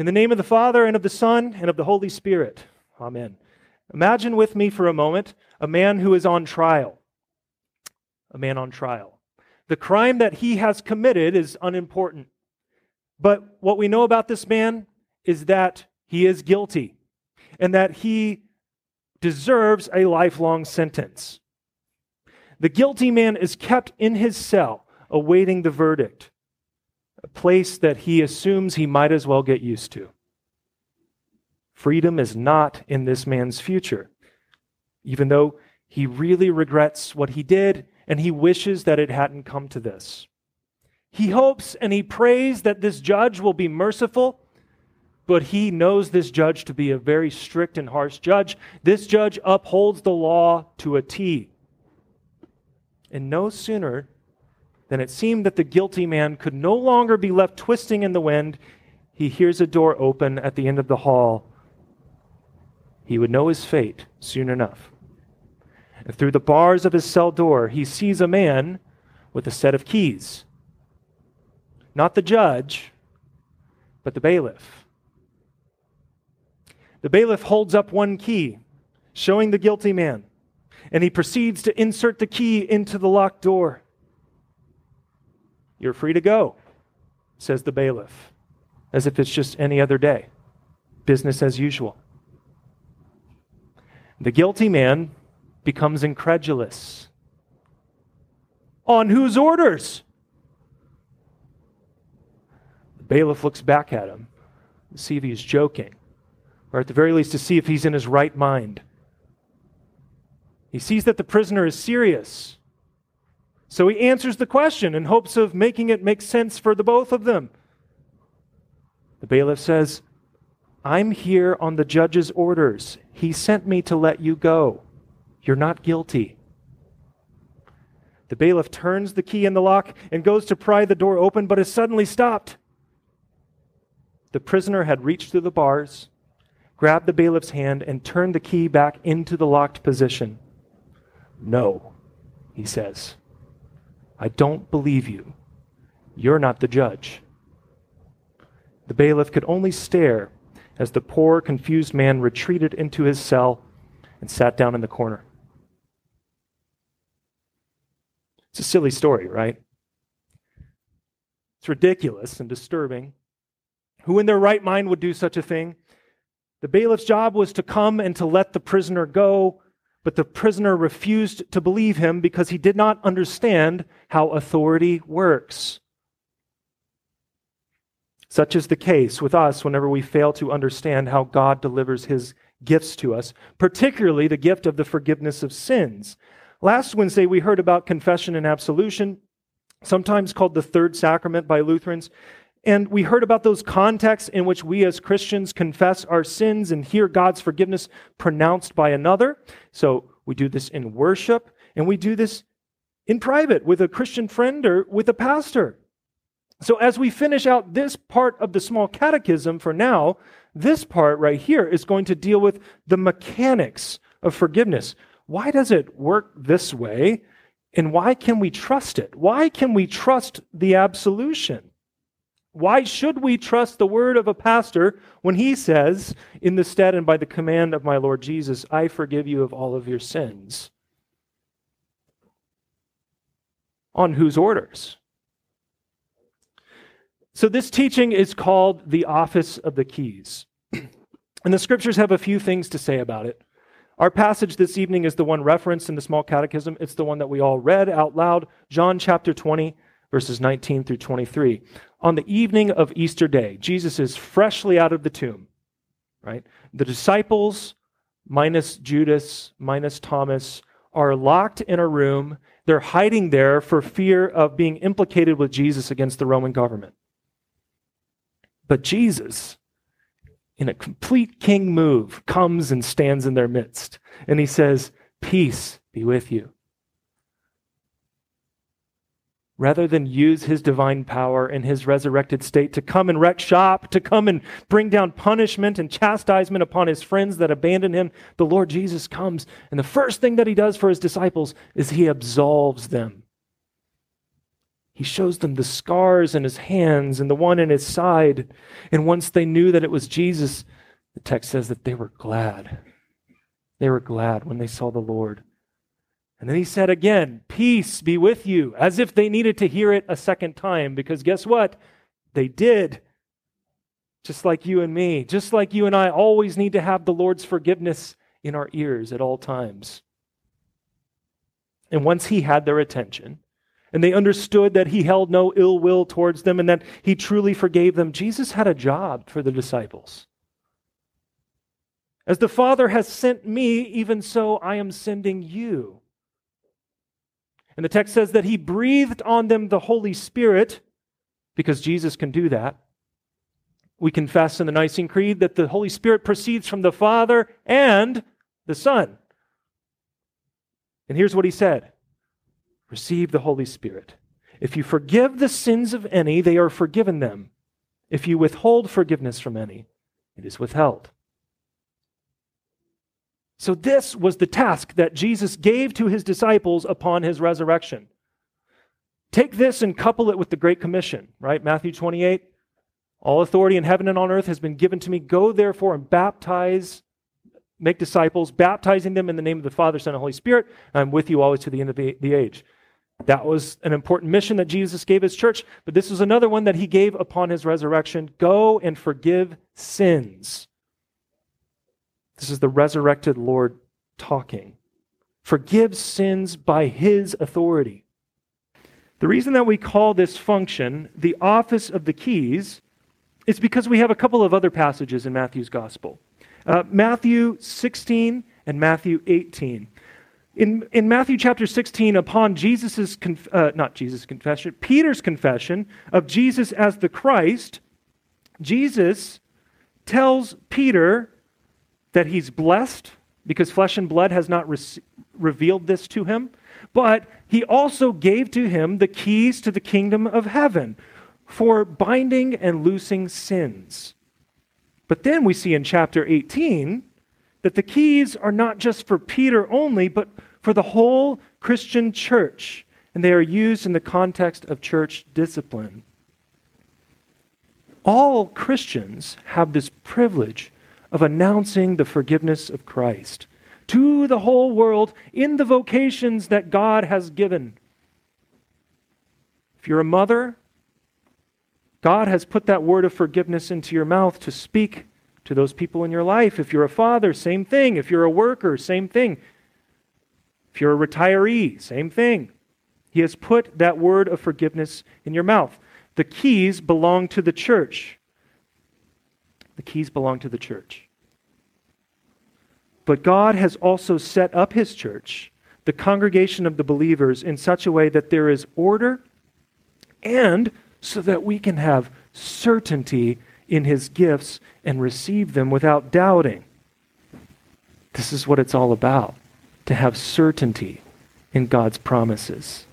In the name of the Father, and of the Son, and of the Holy Spirit. Amen. Imagine with me for a moment a man who is on trial. A man on trial. The crime that he has committed is unimportant. But what we know about this man is that he is guilty and that he deserves a lifelong sentence. The guilty man is kept in his cell awaiting the verdict, a place that he assumes he might as well get used to. Freedom is not in this man's future, even though he really regrets what he did and he wishes that it hadn't come to this. He hopes and he prays that this judge will be merciful but he knows this judge to be a very strict and harsh judge. This judge upholds the law to a T. And no sooner than it seemed that the guilty man could no longer be left twisting in the wind, he hears a door open at the end of the hall. He would know his fate soon enough. And through the bars of his cell door, he sees a man with a set of keys. Not the judge, but the bailiff. The bailiff holds up one key, showing the guilty man, and he proceeds to insert the key into the locked door. You're free to go, says the bailiff, as if it's just any other day, business as usual. The guilty man becomes incredulous. On whose orders? The bailiff looks back at him to see if he's joking or at the very least to see if he's in his right mind. He sees that the prisoner is serious. So he answers the question in hopes of making it make sense for the both of them. The bailiff says, I'm here on the judge's orders. He sent me to let you go. You're not guilty. The bailiff turns the key in the lock and goes to pry the door open, but is suddenly stopped. The prisoner had reached through the bars grabbed the bailiff's hand, and turned the key back into the locked position. No, he says. I don't believe you. You're not the judge. The bailiff could only stare as the poor, confused man retreated into his cell and sat down in the corner. It's a silly story, right? It's ridiculous and disturbing. Who in their right mind would do such a thing? The bailiff's job was to come and to let the prisoner go, but the prisoner refused to believe him because he did not understand how authority works. Such is the case with us whenever we fail to understand how God delivers his gifts to us, particularly the gift of the forgiveness of sins. Last Wednesday, we heard about confession and absolution, sometimes called the third sacrament by Lutherans. And we heard about those contexts in which we as Christians confess our sins and hear God's forgiveness pronounced by another. So we do this in worship, and we do this in private with a Christian friend or with a pastor. So as we finish out this part of the small catechism for now, this part right here is going to deal with the mechanics of forgiveness. Why does it work this way? And why can we trust it? Why can we trust the absolution? Why should we trust the word of a pastor when he says, in the stead and by the command of my Lord Jesus, I forgive you of all of your sins? On whose orders? So, this teaching is called the office of the keys. and the scriptures have a few things to say about it. Our passage this evening is the one referenced in the small catechism. It's the one that we all read out loud, John chapter 20, verses 19 through 23 on the evening of Easter day, Jesus is freshly out of the tomb, right? The disciples, minus Judas, minus Thomas, are locked in a room. They're hiding there for fear of being implicated with Jesus against the Roman government. But Jesus, in a complete king move, comes and stands in their midst. And he says, Peace be with you rather than use his divine power in his resurrected state to come and wreck shop, to come and bring down punishment and chastisement upon his friends that abandon him, the Lord Jesus comes. And the first thing that he does for his disciples is he absolves them. He shows them the scars in his hands and the one in his side. And once they knew that it was Jesus, the text says that they were glad. They were glad when they saw the Lord. And then he said again, Peace be with you, as if they needed to hear it a second time, because guess what? They did. Just like you and me, just like you and I always need to have the Lord's forgiveness in our ears at all times. And once he had their attention, and they understood that he held no ill will towards them and that he truly forgave them, Jesus had a job for the disciples. As the Father has sent me, even so I am sending you. And the text says that he breathed on them the Holy Spirit, because Jesus can do that. We confess in the Nicene Creed that the Holy Spirit proceeds from the Father and the Son. And here's what he said Receive the Holy Spirit. If you forgive the sins of any, they are forgiven them. If you withhold forgiveness from any, it is withheld. So, this was the task that Jesus gave to his disciples upon his resurrection. Take this and couple it with the Great Commission, right? Matthew 28. All authority in heaven and on earth has been given to me. Go therefore and baptize, make disciples, baptizing them in the name of the Father, Son, and Holy Spirit. I'm with you always to the end of the, the age. That was an important mission that Jesus gave his church, but this was another one that he gave upon his resurrection. Go and forgive sins this is the resurrected Lord talking. Forgive sins by his authority. The reason that we call this function the office of the keys is because we have a couple of other passages in Matthew's gospel uh, Matthew 16 and Matthew 18. In, in Matthew chapter 16, upon Jesus' conf- uh, not Jesus' confession, Peter's confession of Jesus as the Christ, Jesus tells Peter that he's blessed because flesh and blood has not re- revealed this to him, but he also gave to him the keys to the kingdom of heaven for binding and loosing sins. But then we see in chapter 18 that the keys are not just for Peter only, but for the whole Christian church, and they are used in the context of church discipline. All Christians have this privilege of announcing the forgiveness of Christ to the whole world in the vocations that God has given. If you're a mother, God has put that word of forgiveness into your mouth to speak to those people in your life. If you're a father, same thing. If you're a worker, same thing. If you're a retiree, same thing. He has put that word of forgiveness in your mouth. The keys belong to the church. The keys belong to the church. But God has also set up his church, the congregation of the believers, in such a way that there is order and so that we can have certainty in his gifts and receive them without doubting. This is what it's all about to have certainty in God's promises.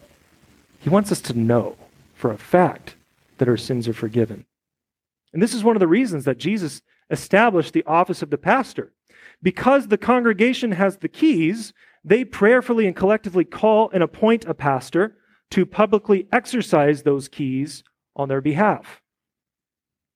He wants us to know for a fact that our sins are forgiven. And this is one of the reasons that Jesus established the office of the pastor. Because the congregation has the keys, they prayerfully and collectively call and appoint a pastor to publicly exercise those keys on their behalf.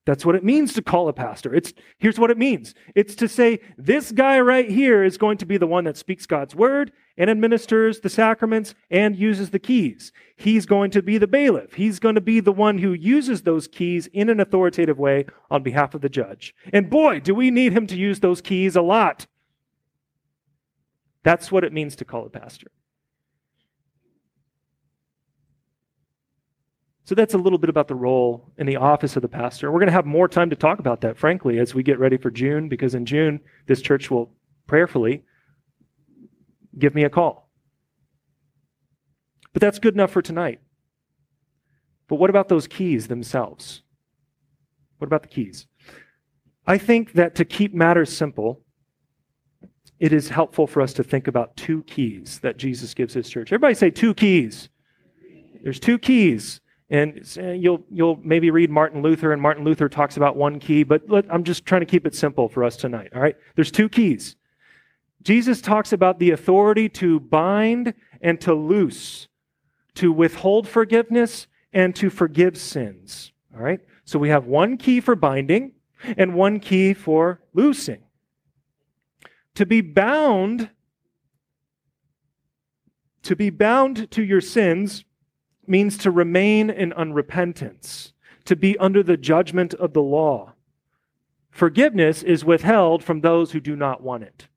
That's what it means to call a pastor. It's here's what it means. It's to say this guy right here is going to be the one that speaks God's word and administers the sacraments and uses the keys. He's going to be the bailiff. He's going to be the one who uses those keys in an authoritative way on behalf of the judge. And boy, do we need him to use those keys a lot. That's what it means to call a pastor. So that's a little bit about the role in the office of the pastor. We're going to have more time to talk about that, frankly, as we get ready for June, because in June, this church will prayerfully give me a call. But that's good enough for tonight. But what about those keys themselves? What about the keys? I think that to keep matters simple, it is helpful for us to think about two keys that Jesus gives his church. Everybody say two keys. There's two keys and uh, you'll, you'll maybe read Martin Luther, and Martin Luther talks about one key, but let, I'm just trying to keep it simple for us tonight, all right? There's two keys. Jesus talks about the authority to bind and to loose, to withhold forgiveness and to forgive sins. All right? So we have one key for binding and one key for loosing. To be bound to be bound to your sins means to remain in unrepentance, to be under the judgment of the law. Forgiveness is withheld from those who do not want it.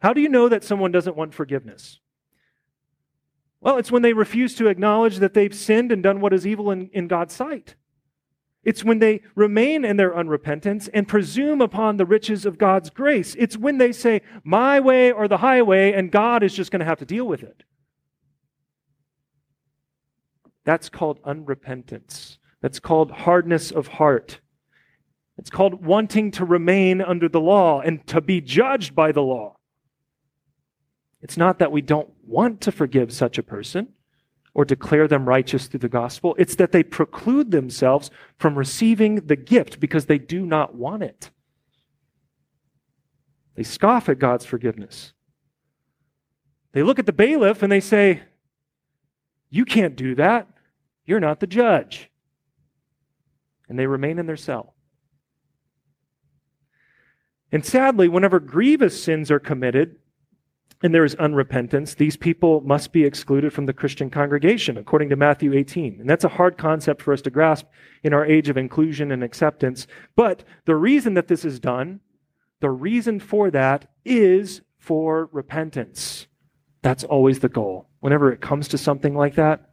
How do you know that someone doesn't want forgiveness? Well, it's when they refuse to acknowledge that they've sinned and done what is evil in, in God's sight. It's when they remain in their unrepentance and presume upon the riches of God's grace. It's when they say, my way or the highway, and God is just going to have to deal with it. That's called unrepentance. That's called hardness of heart. It's called wanting to remain under the law and to be judged by the law. It's not that we don't want to forgive such a person or declare them righteous through the gospel. It's that they preclude themselves from receiving the gift because they do not want it. They scoff at God's forgiveness. They look at the bailiff and they say, You can't do that. You're not the judge. And they remain in their cell. And sadly, whenever grievous sins are committed, and there is unrepentance, these people must be excluded from the Christian congregation, according to Matthew 18. And that's a hard concept for us to grasp in our age of inclusion and acceptance. But the reason that this is done, the reason for that is for repentance. That's always the goal. Whenever it comes to something like that,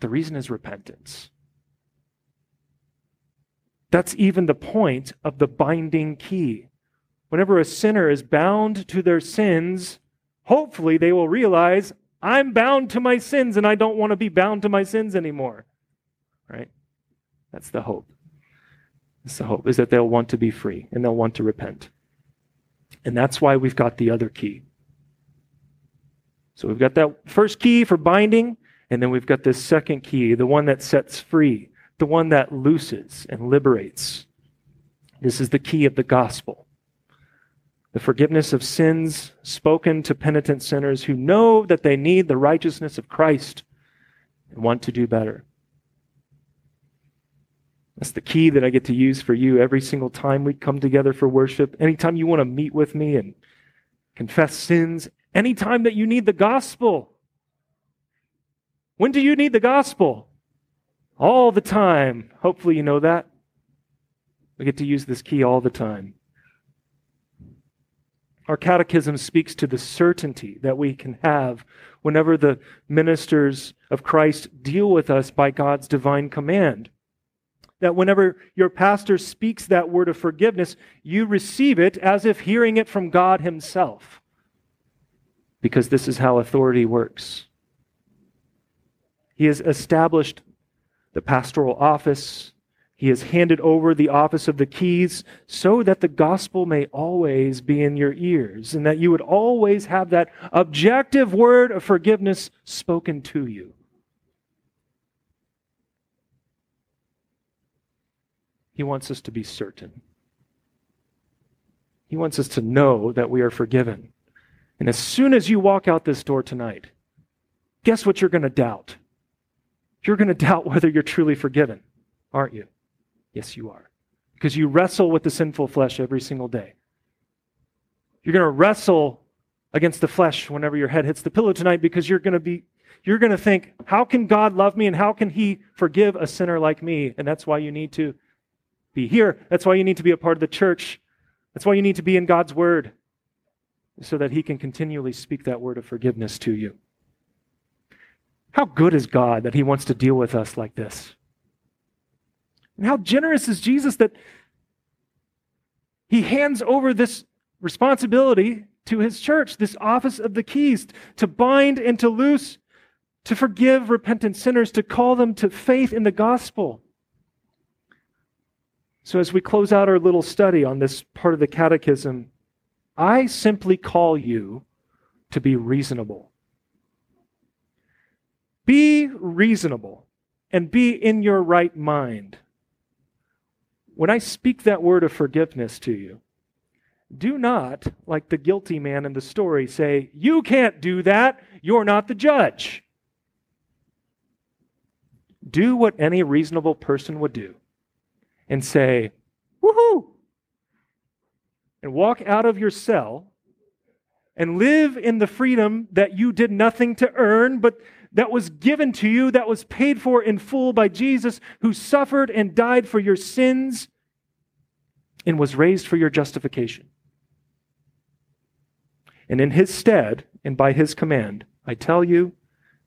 the reason is repentance. That's even the point of the binding key. Whenever a sinner is bound to their sins, hopefully they will realize, I'm bound to my sins and I don't want to be bound to my sins anymore. Right? That's the hope. That's the hope, is that they'll want to be free and they'll want to repent. And that's why we've got the other key. So we've got that first key for binding, and then we've got this second key, the one that sets free, the one that looses and liberates. This is the key of the gospel the forgiveness of sins spoken to penitent sinners who know that they need the righteousness of Christ and want to do better. That's the key that I get to use for you every single time we come together for worship. Anytime you want to meet with me and confess sins, anytime that you need the gospel. When do you need the gospel? All the time. Hopefully, you know that. We get to use this key all the time. Our catechism speaks to the certainty that we can have whenever the ministers of Christ deal with us by God's divine command. That whenever your pastor speaks that word of forgiveness, you receive it as if hearing it from God Himself. Because this is how authority works. He has established the pastoral office, he has handed over the office of the keys so that the gospel may always be in your ears and that you would always have that objective word of forgiveness spoken to you. He wants us to be certain. He wants us to know that we are forgiven. And as soon as you walk out this door tonight, guess what you're going to doubt? You're going to doubt whether you're truly forgiven, aren't you? Yes, you are. Because you wrestle with the sinful flesh every single day. You're going to wrestle against the flesh whenever your head hits the pillow tonight because you're going to be you're going to think, how can God love me and how can he forgive a sinner like me? And that's why you need to be here. That's why you need to be a part of the church. That's why you need to be in God's word so that he can continually speak that word of forgiveness to you. How good is God that he wants to deal with us like this? And how generous is Jesus that he hands over this responsibility to his church, this office of the keys, to bind and to loose, to forgive repentant sinners, to call them to faith in the gospel. So, as we close out our little study on this part of the catechism, I simply call you to be reasonable. Be reasonable and be in your right mind when I speak that word of forgiveness to you, do not, like the guilty man in the story, say, You can't do that. You're not the judge. do what any reasonable person would do and say, woohoo, and walk out of your cell and live in the freedom that you did nothing to earn, but that was given to you, that was paid for in full by Jesus, who suffered and died for your sins and was raised for your justification. And in his stead, and by his command, I tell you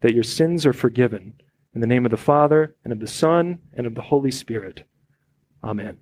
that your sins are forgiven. In the name of the Father, and of the Son, and of the Holy Spirit. Amen.